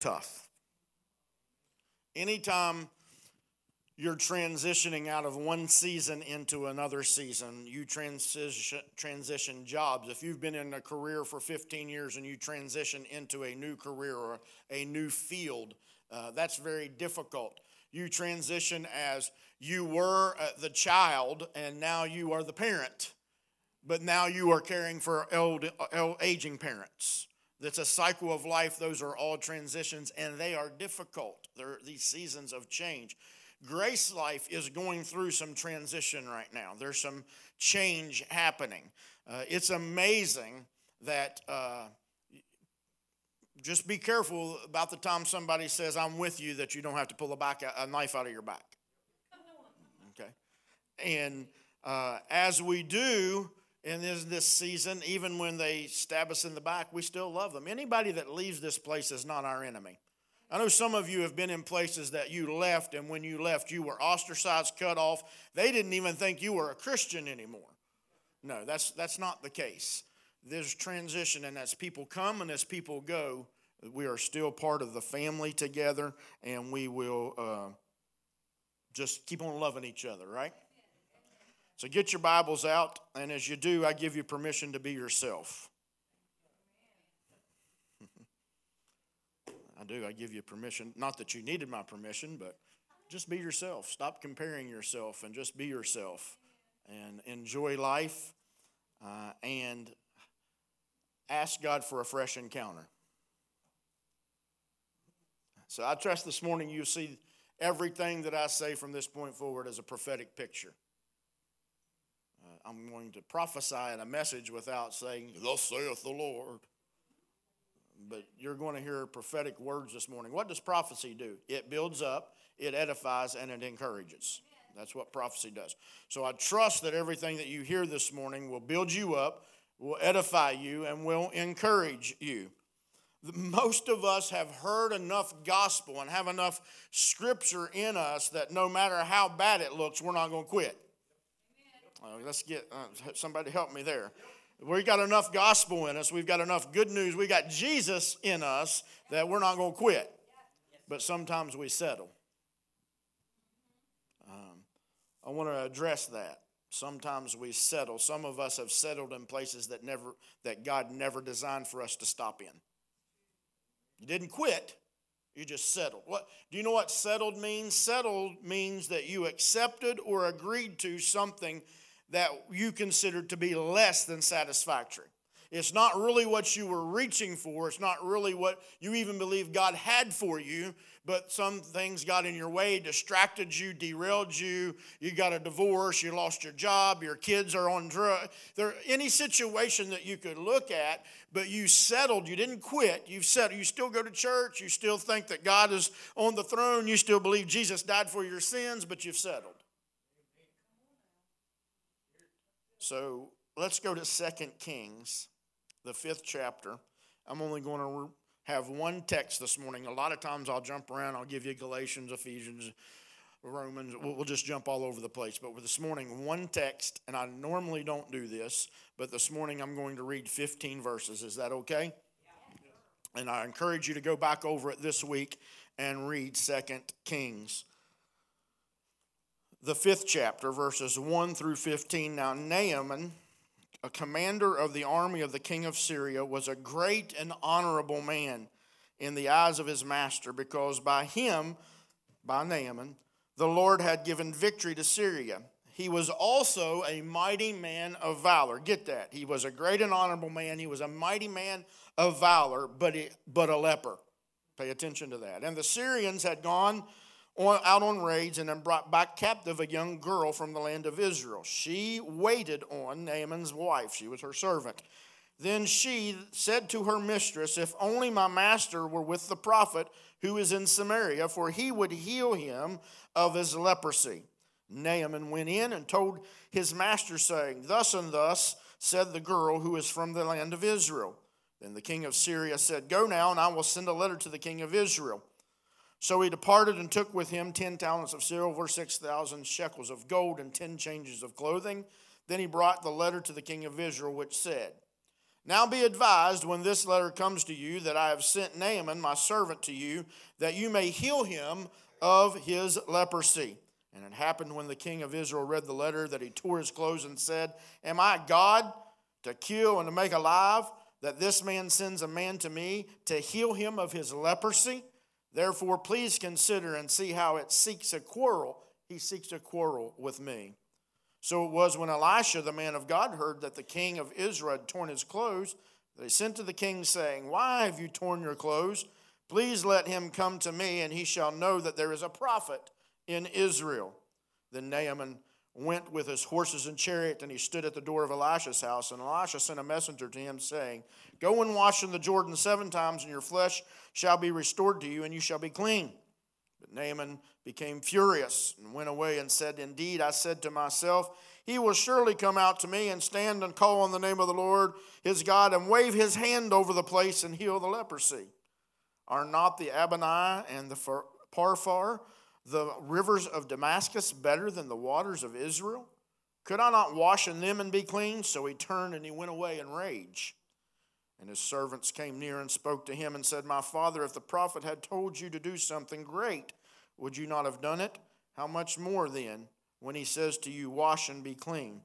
tough. Anytime you're transitioning out of one season into another season, you transition, transition jobs. If you've been in a career for 15 years and you transition into a new career or a new field, uh, that's very difficult. You transition as you were uh, the child and now you are the parent, but now you are caring for old, old aging parents. That's a cycle of life. Those are all transitions, and they are difficult. They're these seasons of change. Grace Life is going through some transition right now. There's some change happening. Uh, it's amazing that uh, just be careful about the time somebody says, I'm with you, that you don't have to pull a, back, a knife out of your back. Okay? And uh, as we do, in this, this season, even when they stab us in the back, we still love them. Anybody that leaves this place is not our enemy. I know some of you have been in places that you left, and when you left, you were ostracized, cut off. They didn't even think you were a Christian anymore. No, that's, that's not the case. There's transition, and as people come and as people go, we are still part of the family together, and we will uh, just keep on loving each other, right? So get your Bibles out, and as you do, I give you permission to be yourself. I do, I give you permission. Not that you needed my permission, but just be yourself. Stop comparing yourself and just be yourself and enjoy life uh, and ask God for a fresh encounter. So I trust this morning you see everything that I say from this point forward as a prophetic picture. I'm going to prophesy in a message without saying, Thus saith the Lord. But you're going to hear prophetic words this morning. What does prophecy do? It builds up, it edifies, and it encourages. That's what prophecy does. So I trust that everything that you hear this morning will build you up, will edify you, and will encourage you. Most of us have heard enough gospel and have enough scripture in us that no matter how bad it looks, we're not going to quit. Uh, let's get uh, somebody help me there. We've got enough gospel in us. We've got enough good news. We've got Jesus in us that we're not going to quit. But sometimes we settle. Um, I want to address that. Sometimes we settle. Some of us have settled in places that never that God never designed for us to stop in. You didn't quit. You just settled. What do you know what settled means? Settled means that you accepted or agreed to something that you considered to be less than satisfactory. It's not really what you were reaching for. It's not really what you even believe God had for you, but some things got in your way, distracted you, derailed you. You got a divorce, you lost your job, your kids are on drugs. There any situation that you could look at, but you settled, you didn't quit. You've settled. You still go to church, you still think that God is on the throne, you still believe Jesus died for your sins, but you've settled. So let's go to Second Kings, the fifth chapter. I'm only going to have one text this morning. A lot of times I'll jump around, I'll give you Galatians, Ephesians, Romans. We'll, just jump all over the place. But this morning, one text, and I normally don't do this, but this morning I'm going to read 15 verses. Is that okay? And I encourage you to go back over it this week and read Second Kings the fifth chapter, verses 1 through 15. Now, Naaman, a commander of the army of the king of Syria, was a great and honorable man in the eyes of his master, because by him, by Naaman, the Lord had given victory to Syria. He was also a mighty man of valor. Get that. He was a great and honorable man. He was a mighty man of valor, but, he, but a leper. Pay attention to that. And the Syrians had gone out on raids and then brought back captive a young girl from the land of Israel. She waited on Naaman's wife, she was her servant. Then she said to her mistress, If only my master were with the prophet who is in Samaria, for he would heal him of his leprosy. Naaman went in and told his master, saying, Thus and thus said the girl who is from the land of Israel. Then the king of Syria said, Go now, and I will send a letter to the king of Israel. So he departed and took with him ten talents of silver, six thousand shekels of gold, and ten changes of clothing. Then he brought the letter to the king of Israel, which said, Now be advised when this letter comes to you that I have sent Naaman, my servant, to you, that you may heal him of his leprosy. And it happened when the king of Israel read the letter that he tore his clothes and said, Am I God to kill and to make alive? That this man sends a man to me to heal him of his leprosy? Therefore, please consider and see how it seeks a quarrel. He seeks a quarrel with me. So it was when Elisha, the man of God, heard that the king of Israel had torn his clothes, they sent to the king, saying, Why have you torn your clothes? Please let him come to me, and he shall know that there is a prophet in Israel. Then Naaman went with his horses and chariot, and he stood at the door of Elisha's house. And Elisha sent a messenger to him, saying, Go and wash in the Jordan seven times, and your flesh shall be restored to you, and you shall be clean. But Naaman became furious and went away and said, Indeed, I said to myself, He will surely come out to me and stand and call on the name of the Lord his God and wave his hand over the place and heal the leprosy. Are not the Abana and the Pharpar, the rivers of Damascus, better than the waters of Israel? Could I not wash in them and be clean? So he turned and he went away in rage. And his servants came near and spoke to him and said, My father, if the prophet had told you to do something great, would you not have done it? How much more then, when he says to you, Wash and be clean?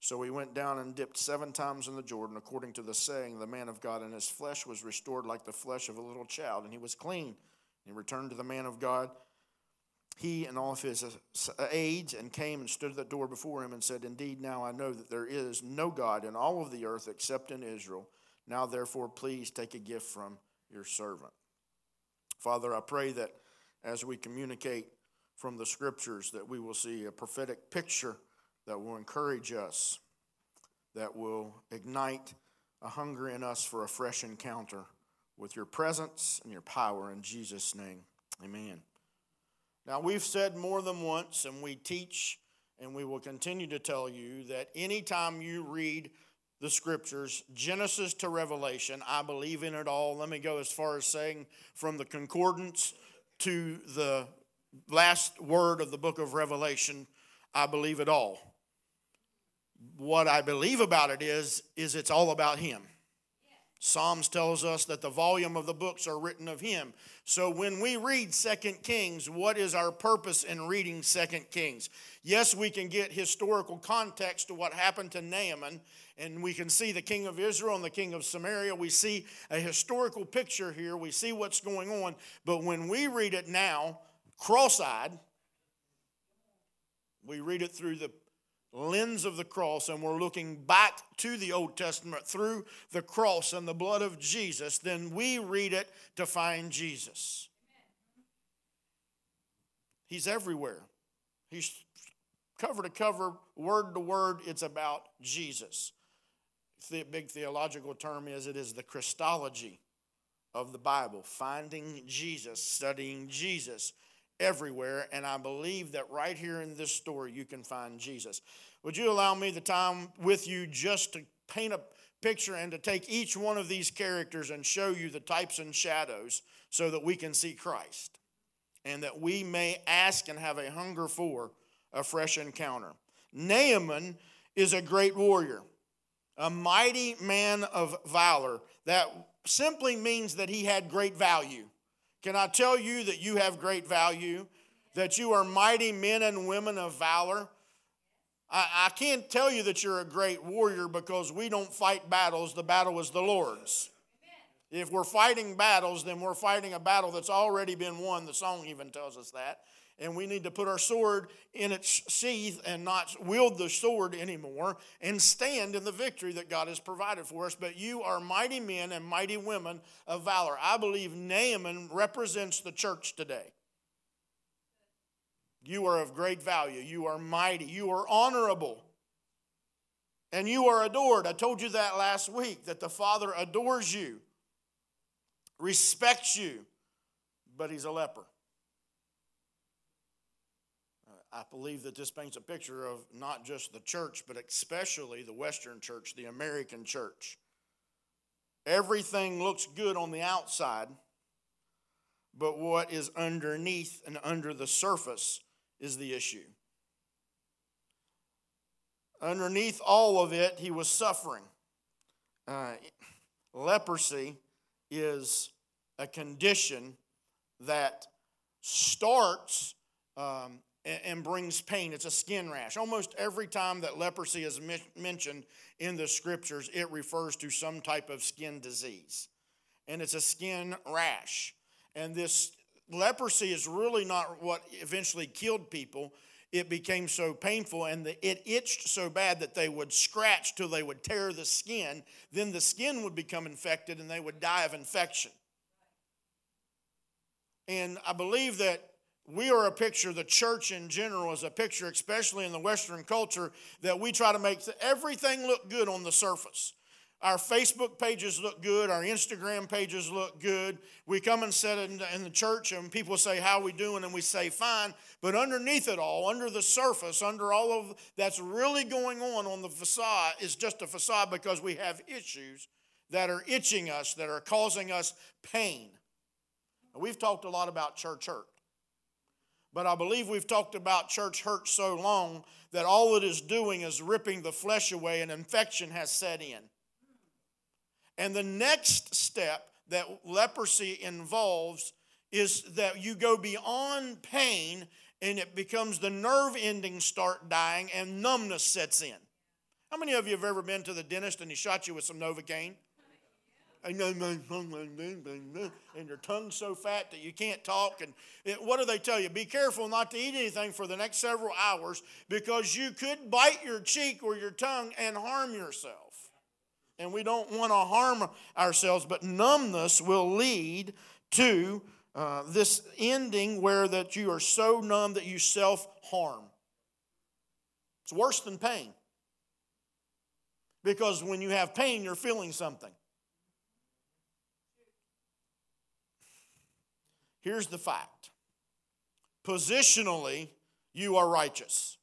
So he went down and dipped seven times in the Jordan, according to the saying the man of God, and his flesh was restored like the flesh of a little child, and he was clean. He returned to the man of God, he and all of his uh, uh, aides, and came and stood at the door before him and said, Indeed, now I know that there is no God in all of the earth except in Israel. Now, therefore, please take a gift from your servant. Father, I pray that as we communicate from the scriptures, that we will see a prophetic picture that will encourage us, that will ignite a hunger in us for a fresh encounter with your presence and your power in Jesus' name. Amen. Now, we've said more than once, and we teach, and we will continue to tell you that anytime you read the scriptures, Genesis to Revelation. I believe in it all. Let me go as far as saying from the concordance to the last word of the book of Revelation, I believe it all. What I believe about it is is it's all about him. Psalms tells us that the volume of the books are written of him. So when we read Second Kings, what is our purpose in reading Second Kings? Yes, we can get historical context to what happened to Naaman, and we can see the king of Israel and the king of Samaria. We see a historical picture here. We see what's going on. But when we read it now, cross eyed, we read it through the lens of the cross and we're looking back to the Old Testament through the cross and the blood of Jesus, then we read it to find Jesus. He's everywhere. He's cover to cover, word to word, it's about Jesus. The big theological term is it is the Christology of the Bible, finding Jesus, studying Jesus everywhere. And I believe that right here in this story, you can find Jesus. Would you allow me the time with you just to paint a picture and to take each one of these characters and show you the types and shadows so that we can see Christ and that we may ask and have a hunger for a fresh encounter. Naaman is a great warrior, a mighty man of valor. That simply means that he had great value. Can I tell you that you have great value? That you are mighty men and women of valor? I, I can't tell you that you're a great warrior because we don't fight battles, the battle is the Lord's. If we're fighting battles, then we're fighting a battle that's already been won. The song even tells us that. And we need to put our sword in its sheath and not wield the sword anymore and stand in the victory that God has provided for us. But you are mighty men and mighty women of valor. I believe Naaman represents the church today. You are of great value. You are mighty. You are honorable. And you are adored. I told you that last week that the Father adores you, respects you, but He's a leper. I believe that this paints a picture of not just the church, but especially the Western church, the American church. Everything looks good on the outside, but what is underneath and under the surface is the issue. Underneath all of it, he was suffering. uh, leprosy is a condition that starts um, and, brings pain. It's a skin rash. Almost every time that leprosy is mentioned in the scriptures, it refers to some type of skin disease. And it's a skin rash. And this leprosy is really not what eventually killed people. It became so painful and the, it itched so bad that they would scratch till they would tear the skin. Then the skin would become infected and they would die of infection. And I believe that we are a picture, the church in general is a picture, especially in the Western culture, that we try to make everything look good on the surface. Our Facebook pages look good. Our Instagram pages look good. We come and sit in, in the church and people say, How we doing? And we say, Fine. But underneath it all, under the surface, under all of that's really going on on the facade, is just a facade because we have issues that are itching us, that are causing us pain. We've talked a lot about church hurt. But I believe we've talked about church hurt so long that all it is doing is ripping the flesh away and infection has set in. And the next step that leprosy involves is that you go beyond pain and it becomes the nerve endings start dying and numbness sets in. How many of you have ever been to the dentist and he shot you with some Novocaine? And your tongue's so fat that you can't talk. And it, what do they tell you? Be careful not to eat anything for the next several hours because you could bite your cheek or your tongue and harm yourself and we don't want to harm ourselves, but numbness will lead to uh, this ending where that you are so numb that you self harm. It's worse than pain. Because when you have pain, you're feeling something. Here's the fact positionally, you are righteous.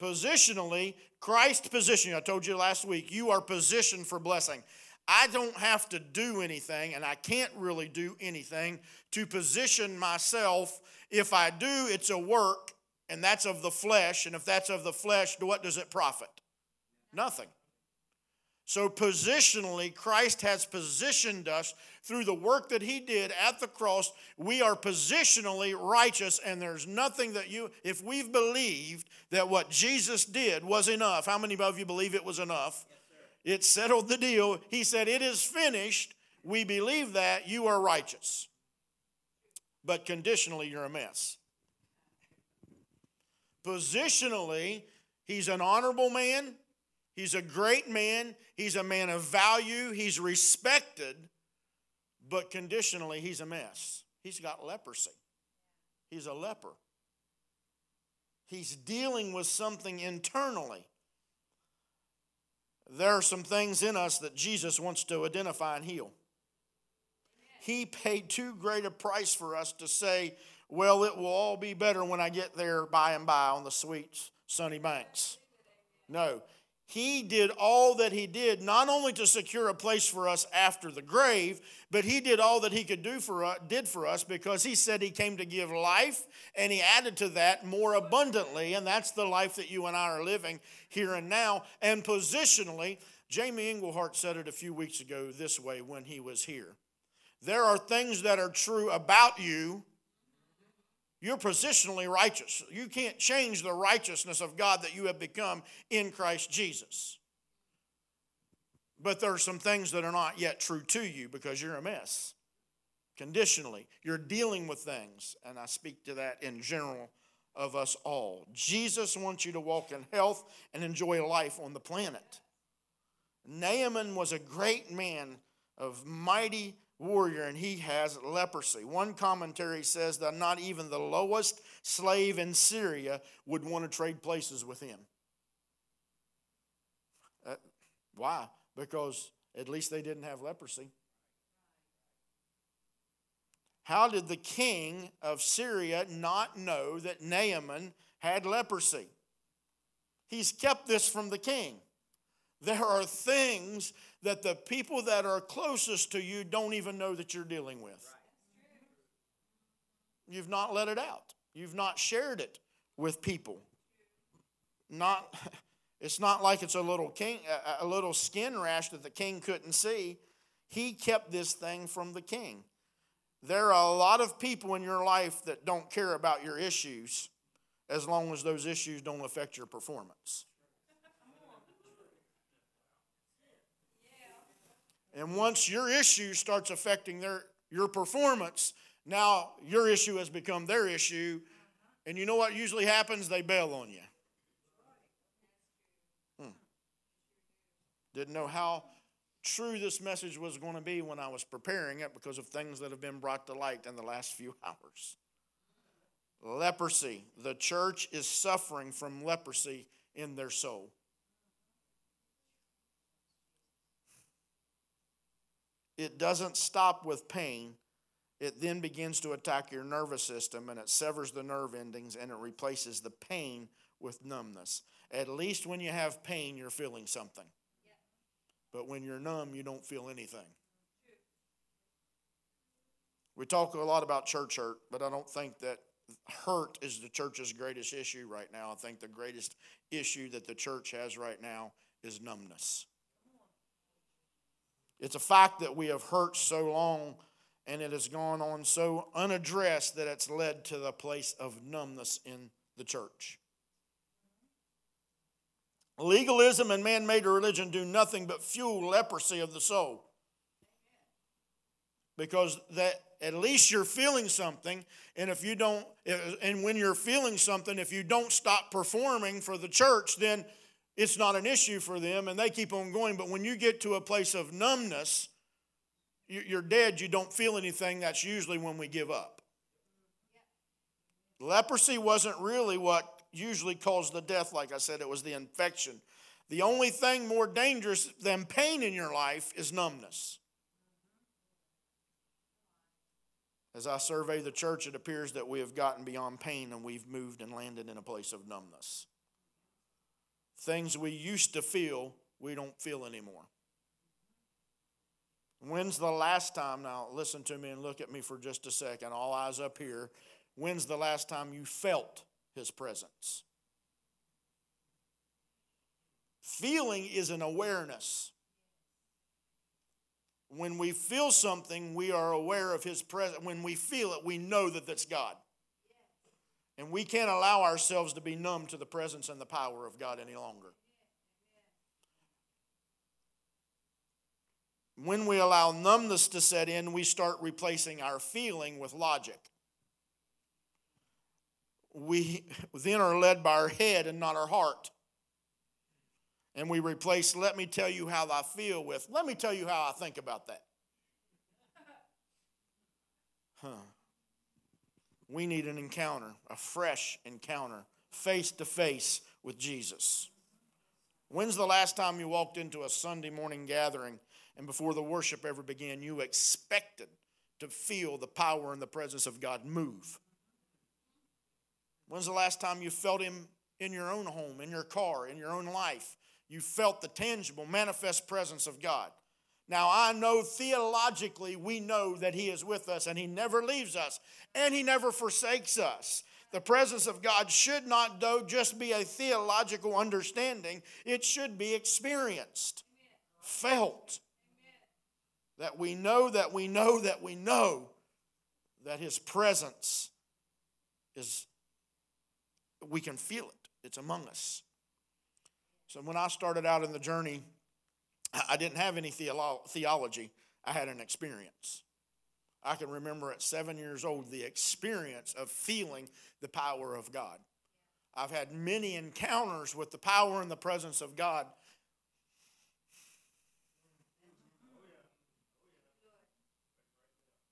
Positionally, Christ position. I told you last week, you are positioned for blessing. I don't have to do anything, and I can't really do anything to position myself. If I do, it's a work, and that's of the flesh. And if that's of the flesh, what does it profit? Nothing. So, positionally, Christ has positioned us through the work that He did at the cross. We are positionally righteous, and there's nothing that you, if we've believed that what Jesus did was enough, how many of you believe it was enough? Yes, it settled the deal. He said, It is finished. We believe that you are righteous. But conditionally, you're a mess. Positionally, He's an honorable man, He's a great man. He's a man of value. He's respected. But conditionally, he's a mess. He's got leprosy. He's a leper. He's dealing with something internally. There are some things in us that Jesus wants to identify and heal. He paid too great a price for us to say, well, it will all be better when I get there by and by on the sweet sunny banks. No, he did all that he did, not only to secure a place for us after the grave, but he did all that he could do for us, did for us because he said he came to give life, and he added to that more abundantly, and that's the life that you and I are living here and now. And positionally, Jamie Englehart said it a few weeks ago this way when he was here. There are things that are true about you you're positionally righteous. You can't change the righteousness of God that you have become in Christ Jesus. But there are some things that are not yet true to you because you're a mess. Conditionally, you're dealing with things, and I speak to that in general of us all. Jesus wants you to walk in health and enjoy life on the planet. Naaman was a great man of mighty warrior and he has leprosy. One commentary says that not even the lowest slave in Syria would want to trade places with him. Uh, why? Because at least they didn't have leprosy. How did the king of Syria not know that Naaman had leprosy? He's kept this from the king. There are things that the people that are closest to you don't even know that you're dealing with. You've not let it out, you've not shared it with people. Not, It's not like it's a little king, a little skin rash that the king couldn't see. He kept this thing from the king. There are a lot of people in your life that don't care about your issues as long as those issues don't affect your performance. And once your issue starts affecting their, your performance, now your issue has become their issue. And you know what usually happens? They bail on you. Hmm. Didn't know how true this message was going to be when I was preparing it because of things that have been brought to light in the last few hours. Leprosy. The church is suffering from leprosy in their soul. It doesn't stop with pain. It then begins to attack your nervous system and it severs the nerve endings and it replaces the pain with numbness. At least when you have pain, you're feeling something. But when you're numb, you don't feel anything. We talk a lot about church hurt, but I don't think that hurt is the church's greatest issue right now. I think the greatest issue that the church has right now is numbness. It's a fact that we have hurt so long and it has gone on so unaddressed that it's led to the place of numbness in the church. Legalism and man made religion do nothing but fuel leprosy of the soul. Because that at least you're feeling something, and if you don't, and when you're feeling something, if you don't stop performing for the church, then it's not an issue for them and they keep on going. But when you get to a place of numbness, you're dead, you don't feel anything. That's usually when we give up. Leprosy wasn't really what usually caused the death, like I said, it was the infection. The only thing more dangerous than pain in your life is numbness. As I survey the church, it appears that we have gotten beyond pain and we've moved and landed in a place of numbness. Things we used to feel, we don't feel anymore. When's the last time, now listen to me and look at me for just a second, all eyes up here. When's the last time you felt his presence? Feeling is an awareness. When we feel something, we are aware of his presence. When we feel it, we know that that's God. And we can't allow ourselves to be numb to the presence and the power of God any longer. When we allow numbness to set in, we start replacing our feeling with logic. We then are led by our head and not our heart. And we replace, let me tell you how I feel with, let me tell you how I think about that. Huh we need an encounter, a fresh encounter, face to face with Jesus. When's the last time you walked into a Sunday morning gathering and before the worship ever began, you expected to feel the power and the presence of God move? When's the last time you felt Him in your own home, in your car, in your own life? You felt the tangible, manifest presence of God. Now, I know theologically we know that He is with us and He never leaves us and He never forsakes us. The presence of God should not, though, just be a theological understanding, it should be experienced, felt. That we know that we know that we know that His presence is, we can feel it, it's among us. So when I started out in the journey, I didn't have any theolo- theology, I had an experience. I can remember at seven years old the experience of feeling the power of God. I've had many encounters with the power and the presence of God.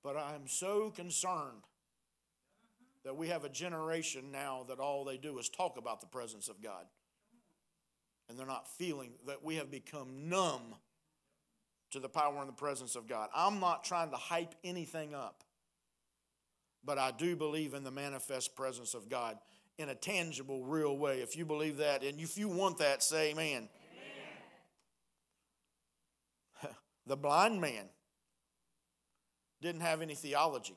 But I'm so concerned that we have a generation now that all they do is talk about the presence of God and they're not feeling that we have become numb to the power and the presence of God. I'm not trying to hype anything up, but I do believe in the manifest presence of God in a tangible, real way. If you believe that and if you want that, say amen. amen. the blind man didn't have any theology.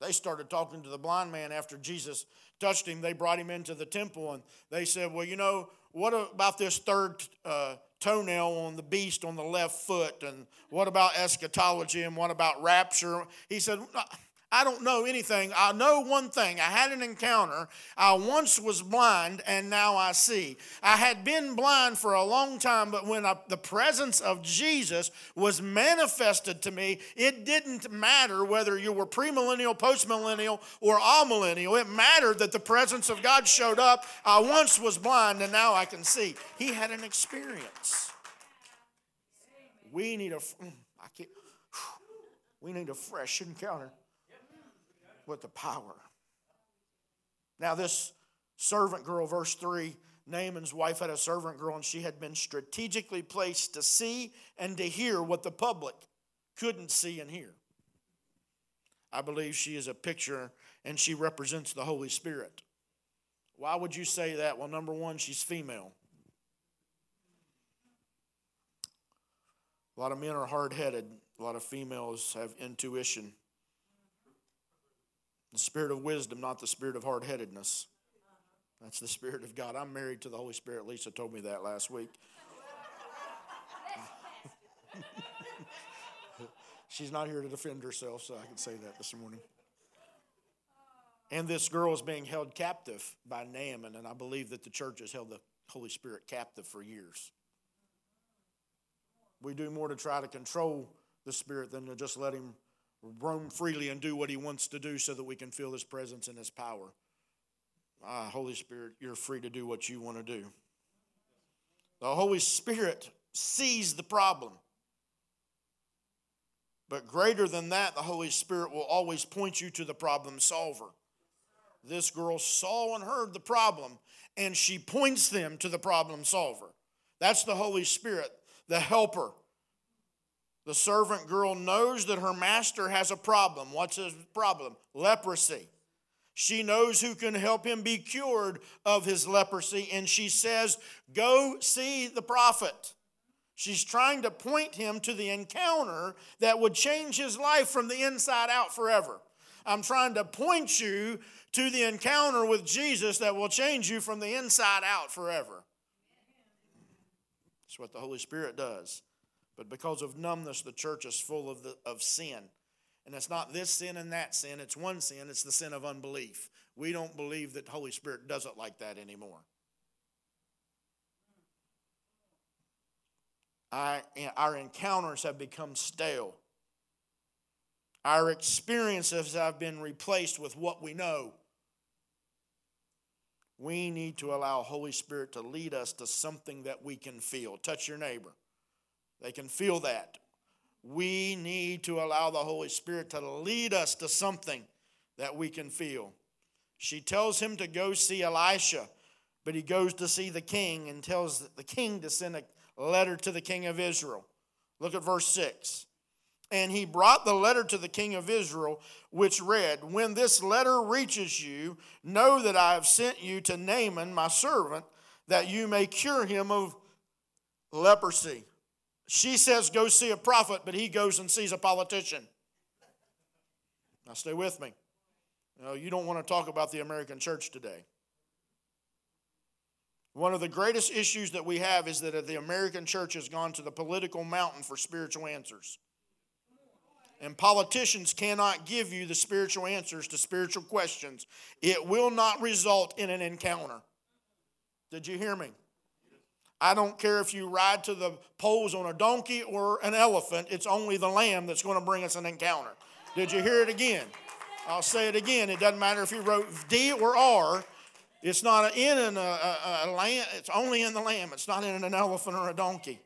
They started talking to the blind man after Jesus touched him. They brought him into the temple and they said, Well, you know, what about this third uh, toenail on the beast on the left foot? And what about eschatology? And what about rapture? He said, I don't know anything. I know one thing. I had an encounter. I once was blind and now I see. I had been blind for a long time, but when I, the presence of Jesus was manifested to me, it didn't matter whether you were premillennial, postmillennial, or amillennial. It mattered that the presence of God showed up. I once was blind and now I can see. He had an experience. We need a, mm, can't, we need a fresh encounter with the power. Now, this servant girl, verse 3, Naaman's wife had a servant girl, and she had been strategically placed to see and to hear what the public couldn't see and hear. I believe she is a picture and she represents the Holy Spirit. Why would you say that? Well, number one, she's female. A lot of men are hard headed, a lot of females have intuition. The spirit of wisdom, not the spirit of hard headedness. That's the spirit of God. I'm married to the Holy Spirit. Lisa told me that last week. She's not here to defend herself, so I can say that this morning. And this girl is being held captive by Naaman, and I believe that the church has held the Holy Spirit captive for years. We do more to try to control the Spirit than to just let Him roam freely and do what he wants to do so that we can feel his presence and his power. Ah, Holy Spirit, you're free to do what you want to do. The Holy Spirit sees the problem. But greater than that, the Holy Spirit will always point you to the problem solver. This girl saw and heard the problem, and she points them to the problem solver. That's the Holy Spirit, the helper, the servant girl knows that her master has a problem. What's his problem? Leprosy. She knows who can help him be cured of his leprosy, and she says, Go see the prophet. She's trying to point him to the encounter that would change his life from the inside out forever. I'm trying to point you to the encounter with Jesus that will change you from the inside out forever. That's what the Holy Spirit does. But because of numbness, the church is full of, the, of sin. And it's not this sin and that sin, it's one sin, it's the sin of unbelief. We don't believe that the Holy Spirit does it like that anymore. I, our encounters have become stale. Our experiences have been replaced with what we know. We need to allow Holy Spirit to lead us to something that we can feel. Touch your neighbor. They can feel that. We need to allow the Holy Spirit to lead us to something that we can feel. She tells him to go see Elisha, but he goes to see the king and tells the king to send a letter to the king of Israel. Look at verse 6. And he brought the letter to the king of Israel, which read, When this letter reaches you, know that I have sent you to Naaman, my servant, that you may cure him of leprosy. She says, Go see a prophet, but he goes and sees a politician. Now, stay with me. You, know, you don't want to talk about the American church today. One of the greatest issues that we have is that the American church has gone to the political mountain for spiritual answers. And politicians cannot give you the spiritual answers to spiritual questions. It will not result in an encounter. Did you hear me? I don't care if you ride to the polls on a donkey or an elephant, it's only the lamb that's going to bring us an encounter. Did you hear it again? I'll say it again. It doesn't matter if you wrote D or R. It's not in an, a, a, a lamb. It's only in the lamb. It's not in an elephant or a donkey.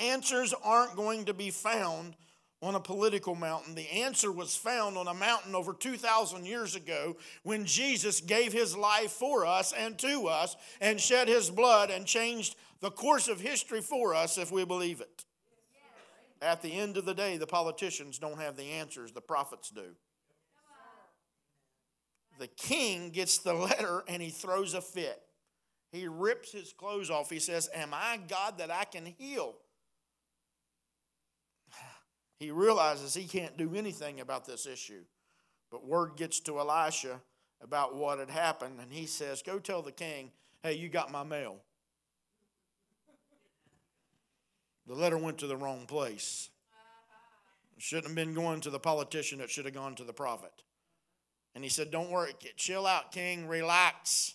Answers aren't going to be found on a political mountain. The answer was found on a mountain over 2,000 years ago when Jesus gave his life for us and to us and shed his blood and changed the course of history for us if we believe it. At the end of the day, the politicians don't have the answers, the prophets do. The king gets the letter and he throws a fit. He rips his clothes off. He says, Am I God that I can heal? He realizes he can't do anything about this issue. But word gets to Elisha about what had happened, and he says, Go tell the king, hey, you got my mail. The letter went to the wrong place. It shouldn't have been going to the politician, it should have gone to the prophet. And he said, Don't worry, chill out, king, relax.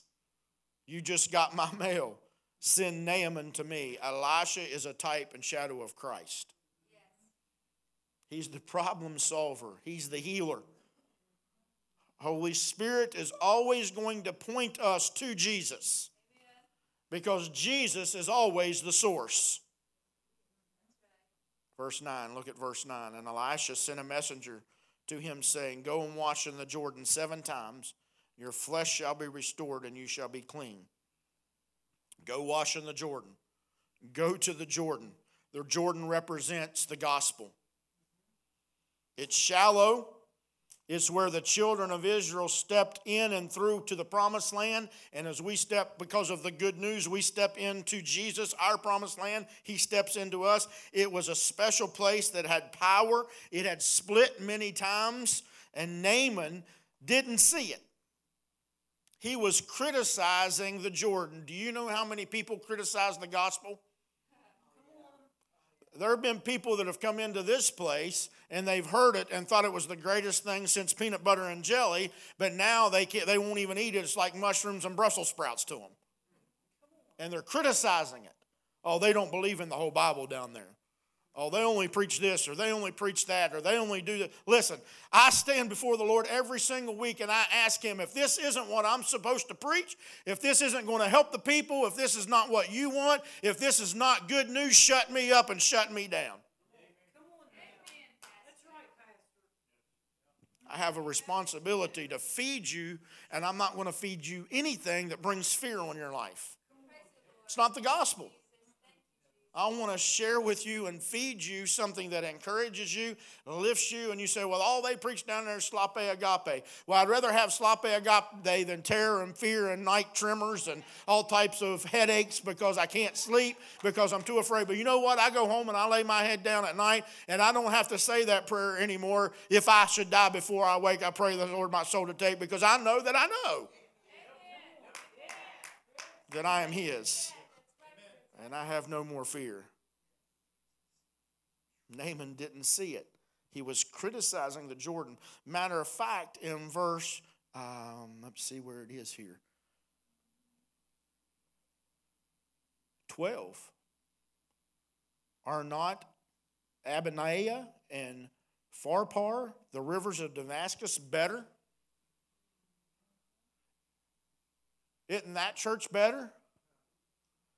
You just got my mail. Send Naaman to me. Elisha is a type and shadow of Christ. He's the problem solver, he's the healer. Holy Spirit is always going to point us to Jesus because Jesus is always the source. Verse 9, look at verse 9. And Elisha sent a messenger to him, saying, Go and wash in the Jordan seven times. Your flesh shall be restored, and you shall be clean. Go wash in the Jordan. Go to the Jordan. The Jordan represents the gospel. It's shallow, it's where the children of Israel stepped in and through to the promised land. And as we step, because of the good news, we step into Jesus, our promised land. He steps into us. It was a special place that had power, it had split many times, and Naaman didn't see it. He was criticizing the Jordan. Do you know how many people criticize the gospel? There have been people that have come into this place and they've heard it and thought it was the greatest thing since peanut butter and jelly, but now they, can't, they won't even eat it. It's like mushrooms and Brussels sprouts to them. And they're criticizing it. Oh, they don't believe in the whole Bible down there. Oh, they only preach this or they only preach that or they only do that. Listen, I stand before the Lord every single week and I ask Him if this isn't what I'm supposed to preach, if this isn't going to help the people, if this is not what you want, if this is not good news, shut me up and shut me down. I have a responsibility to feed you, and I'm not going to feed you anything that brings fear on your life. It's not the gospel. I want to share with you and feed you something that encourages you, lifts you, and you say, Well, all they preach down there is slope agape. Well, I'd rather have slope agape than terror and fear and night tremors and all types of headaches because I can't sleep because I'm too afraid. But you know what? I go home and I lay my head down at night and I don't have to say that prayer anymore. If I should die before I wake, I pray the Lord my soul to take because I know that I know that I am His and I have no more fear. Naaman didn't see it. He was criticizing the Jordan. Matter of fact, in verse, um, let's see where it is here 12. Are not Abaniah and Pharpar, the rivers of Damascus, better? Isn't that church better?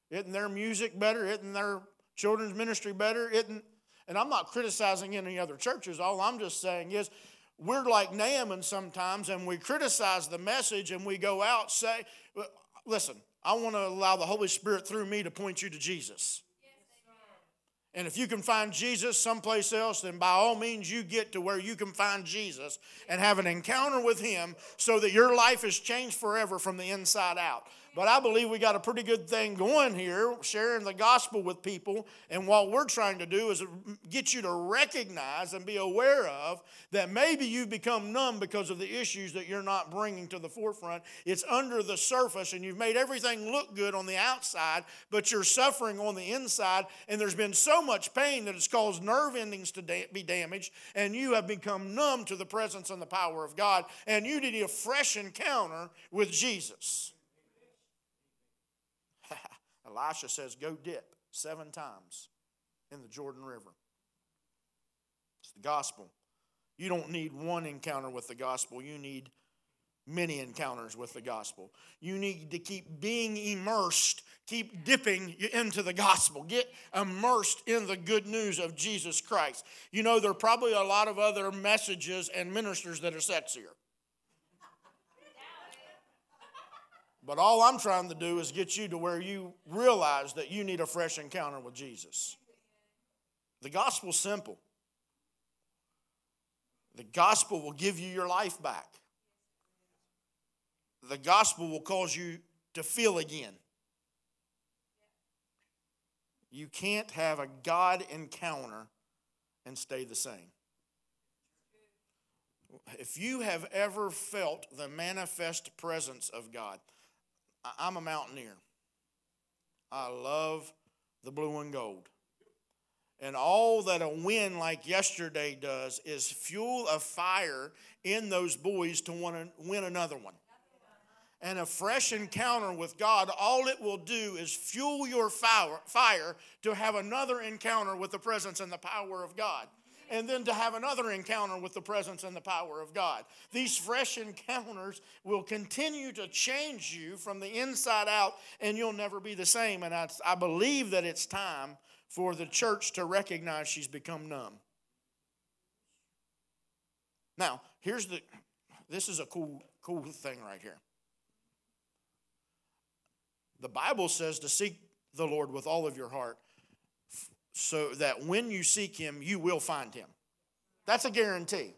Isn't their music better? Isn't their children's ministry better? Isn't and I'm not criticizing any other churches. All I'm just saying is we're like Naaman sometimes and we criticize the message and we go out say listen, I want to allow the Holy Spirit through me to point you to Jesus. And if you can find Jesus someplace else, then by all means you get to where you can find Jesus and have an encounter with Him so that your life is changed forever from the inside out. But I believe we got a pretty good thing going here, sharing the gospel with people. And what we're trying to do is get you to recognize and be aware of that maybe you've become numb because of the issues that you're not bringing to the forefront. It's under the surface, and you've made everything look good on the outside, but you're suffering on the inside. And there's been so much pain that it's caused nerve endings to da- be damaged, and you have become numb to the presence and the power of God. And you need a fresh encounter with Jesus. Elisha says, Go dip seven times in the Jordan River. It's the gospel. You don't need one encounter with the gospel, you need many encounters with the gospel. You need to keep being immersed, keep dipping into the gospel, get immersed in the good news of Jesus Christ. You know, there are probably a lot of other messages and ministers that are sexier. But all I'm trying to do is get you to where you realize that you need a fresh encounter with Jesus. The gospel's simple. The gospel will give you your life back. The gospel will cause you to feel again. You can't have a God encounter and stay the same. If you have ever felt the manifest presence of God, I'm a mountaineer. I love the blue and gold. And all that a wind like yesterday does is fuel a fire in those boys to want to win another one. And a fresh encounter with God, all it will do is fuel your fire to have another encounter with the presence and the power of God and then to have another encounter with the presence and the power of God. These fresh encounters will continue to change you from the inside out, and you'll never be the same. And I, I believe that it's time for the church to recognize she's become numb. Now, here's the this is a cool, cool thing right here. The Bible says to seek the Lord with all of your heart so that when you seek him, you will find him. That's a guarantee.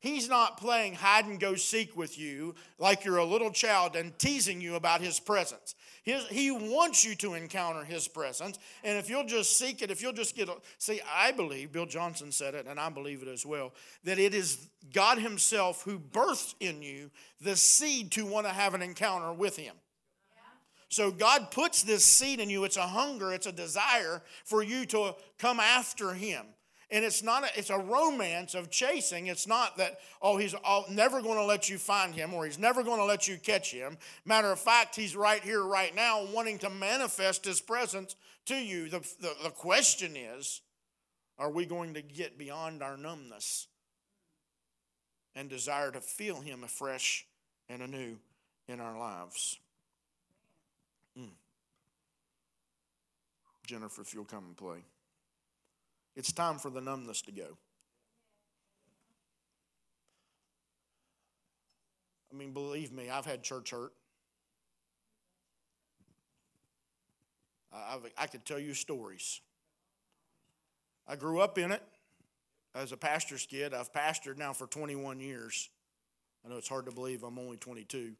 He's not playing hide and go seek with you like you're a little child and teasing you about his presence. His, he wants you to encounter his presence. And if you'll just seek it, if you'll just get, a, see, I believe, Bill Johnson said it, and I believe it as well, that it is God himself who births in you the seed to want to have an encounter with him. So God puts this seed in you. It's a hunger, it's a desire for you to come after Him. And it's not a, it's a romance of chasing. It's not that, oh, he's all, never going to let you find him or he's never going to let you catch him. Matter of fact, he's right here, right now, wanting to manifest his presence to you. The, the, the question is, are we going to get beyond our numbness and desire to feel him afresh and anew in our lives? Jennifer, if you'll come and play. It's time for the numbness to go. I mean, believe me, I've had church hurt. I've, i could tell you stories. I grew up in it as a pastor's kid. I've pastored now for 21 years. I know it's hard to believe I'm only 22.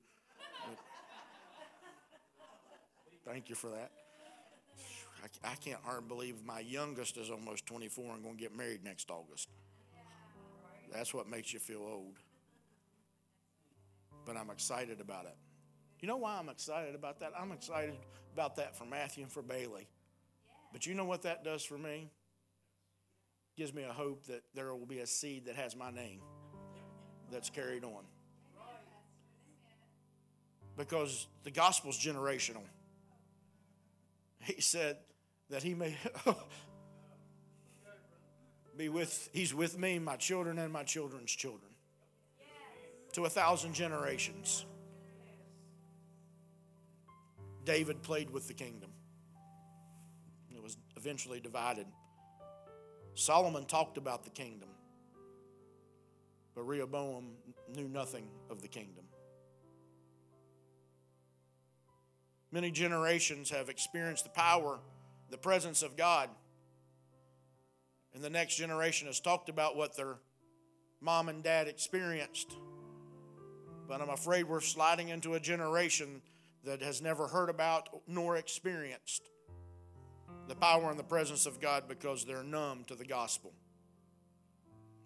Thank you for that. I, I can't hardly believe my youngest is almost 24 and going to get married next August. That's what makes you feel old. But I'm excited about it. You know why I'm excited about that? I'm excited about that for Matthew and for Bailey. But you know what that does for me? Gives me a hope that there will be a seed that has my name that's carried on. Because the gospel's generational. He said that he may be with, he's with me, my children, and my children's children to a thousand generations. David played with the kingdom. It was eventually divided. Solomon talked about the kingdom, but Rehoboam knew nothing of the kingdom. Many generations have experienced the power, the presence of God. And the next generation has talked about what their mom and dad experienced. But I'm afraid we're sliding into a generation that has never heard about nor experienced the power and the presence of God because they're numb to the gospel.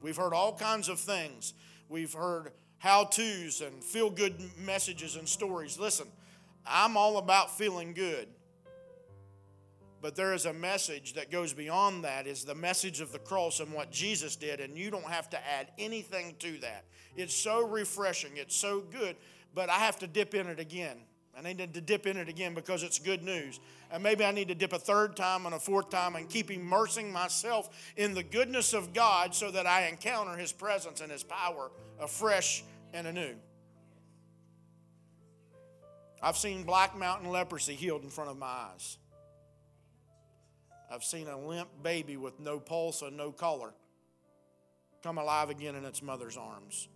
We've heard all kinds of things. We've heard how to's and feel good messages and stories. Listen, I'm all about feeling good. But there is a message that goes beyond that is the message of the cross and what Jesus did and you don't have to add anything to that. It's so refreshing, it's so good, but I have to dip in it again. I need to dip in it again because it's good news. And maybe I need to dip a third time and a fourth time and keep immersing myself in the goodness of God so that I encounter His presence and His power afresh and anew. I've seen black mountain leprosy healed in front of my eyes. I've seen a limp baby with no pulse and no color come alive again in its mother's arms.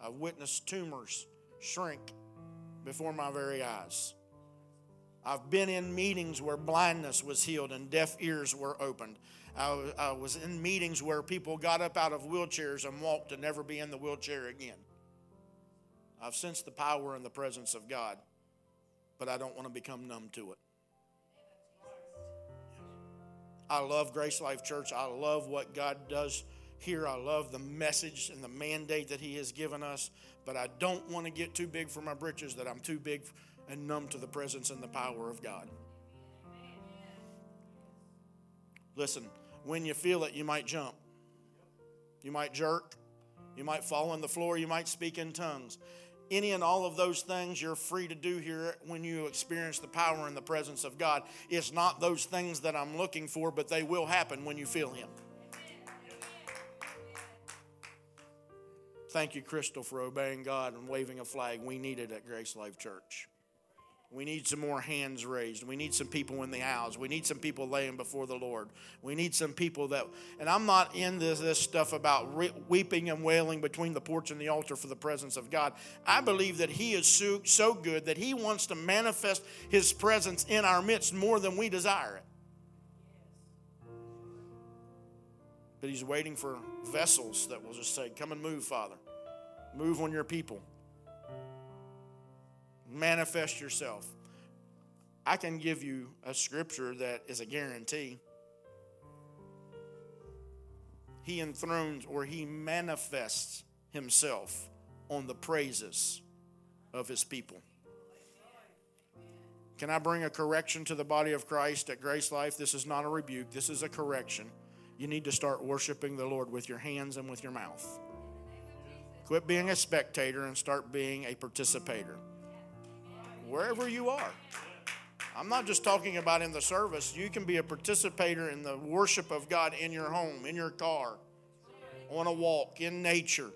I've witnessed tumors shrink before my very eyes. I've been in meetings where blindness was healed and deaf ears were opened. I, I was in meetings where people got up out of wheelchairs and walked to never be in the wheelchair again. I've sensed the power and the presence of God but I don't want to become numb to it. I love Grace Life Church. I love what God does here. I love the message and the mandate that He has given us. But I don't want to get too big for my britches that I'm too big and numb to the presence and the power of God. Listen, when you feel it, you might jump. You might jerk. You might fall on the floor. You might speak in tongues. Any and all of those things you're free to do here when you experience the power and the presence of God. It's not those things that I'm looking for, but they will happen when you feel Him. Thank you, Crystal, for obeying God and waving a flag. We need it at Grace Life Church. We need some more hands raised. We need some people in the house. We need some people laying before the Lord. We need some people that, and I'm not in this, this stuff about re- weeping and wailing between the porch and the altar for the presence of God. I believe that He is so, so good that He wants to manifest His presence in our midst more than we desire it. But He's waiting for vessels that will just say, Come and move, Father. Move on your people manifest yourself. I can give you a scripture that is a guarantee. He enthrones or he manifests himself on the praises of his people. Can I bring a correction to the body of Christ at Grace Life? This is not a rebuke, this is a correction. You need to start worshiping the Lord with your hands and with your mouth. Quit being a spectator and start being a participator wherever you are. I'm not just talking about in the service. You can be a participator in the worship of God in your home, in your car, on a walk, in nature.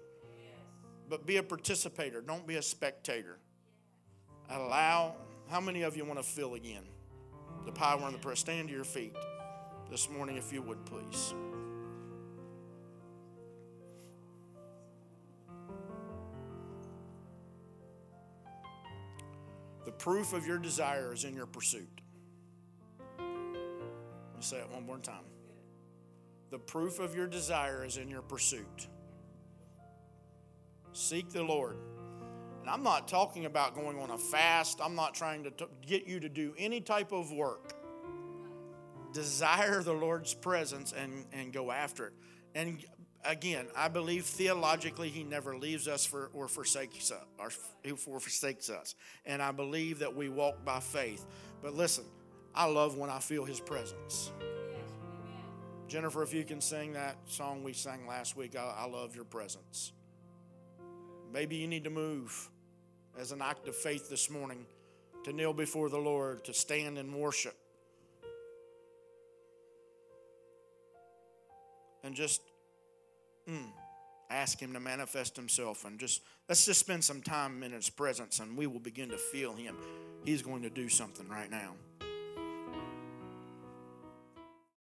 But be a participator, don't be a spectator. Allow, how many of you want to feel again the power and the prayer? Stand to your feet this morning, if you would, please. The proof of your desire is in your pursuit. Let me say it one more time. The proof of your desire is in your pursuit. Seek the Lord. And I'm not talking about going on a fast, I'm not trying to t- get you to do any type of work. Desire the Lord's presence and, and go after it. And again, I believe theologically he never leaves us for, or forsakes us, or, or forsakes us. And I believe that we walk by faith. But listen, I love when I feel his presence. Jennifer, if you can sing that song we sang last week, I, I love your presence. Maybe you need to move as an act of faith this morning to kneel before the Lord, to stand and worship. And just Mm. Ask Him to manifest Himself and just let's just spend some time in His presence and we will begin to feel Him. He's going to do something right now.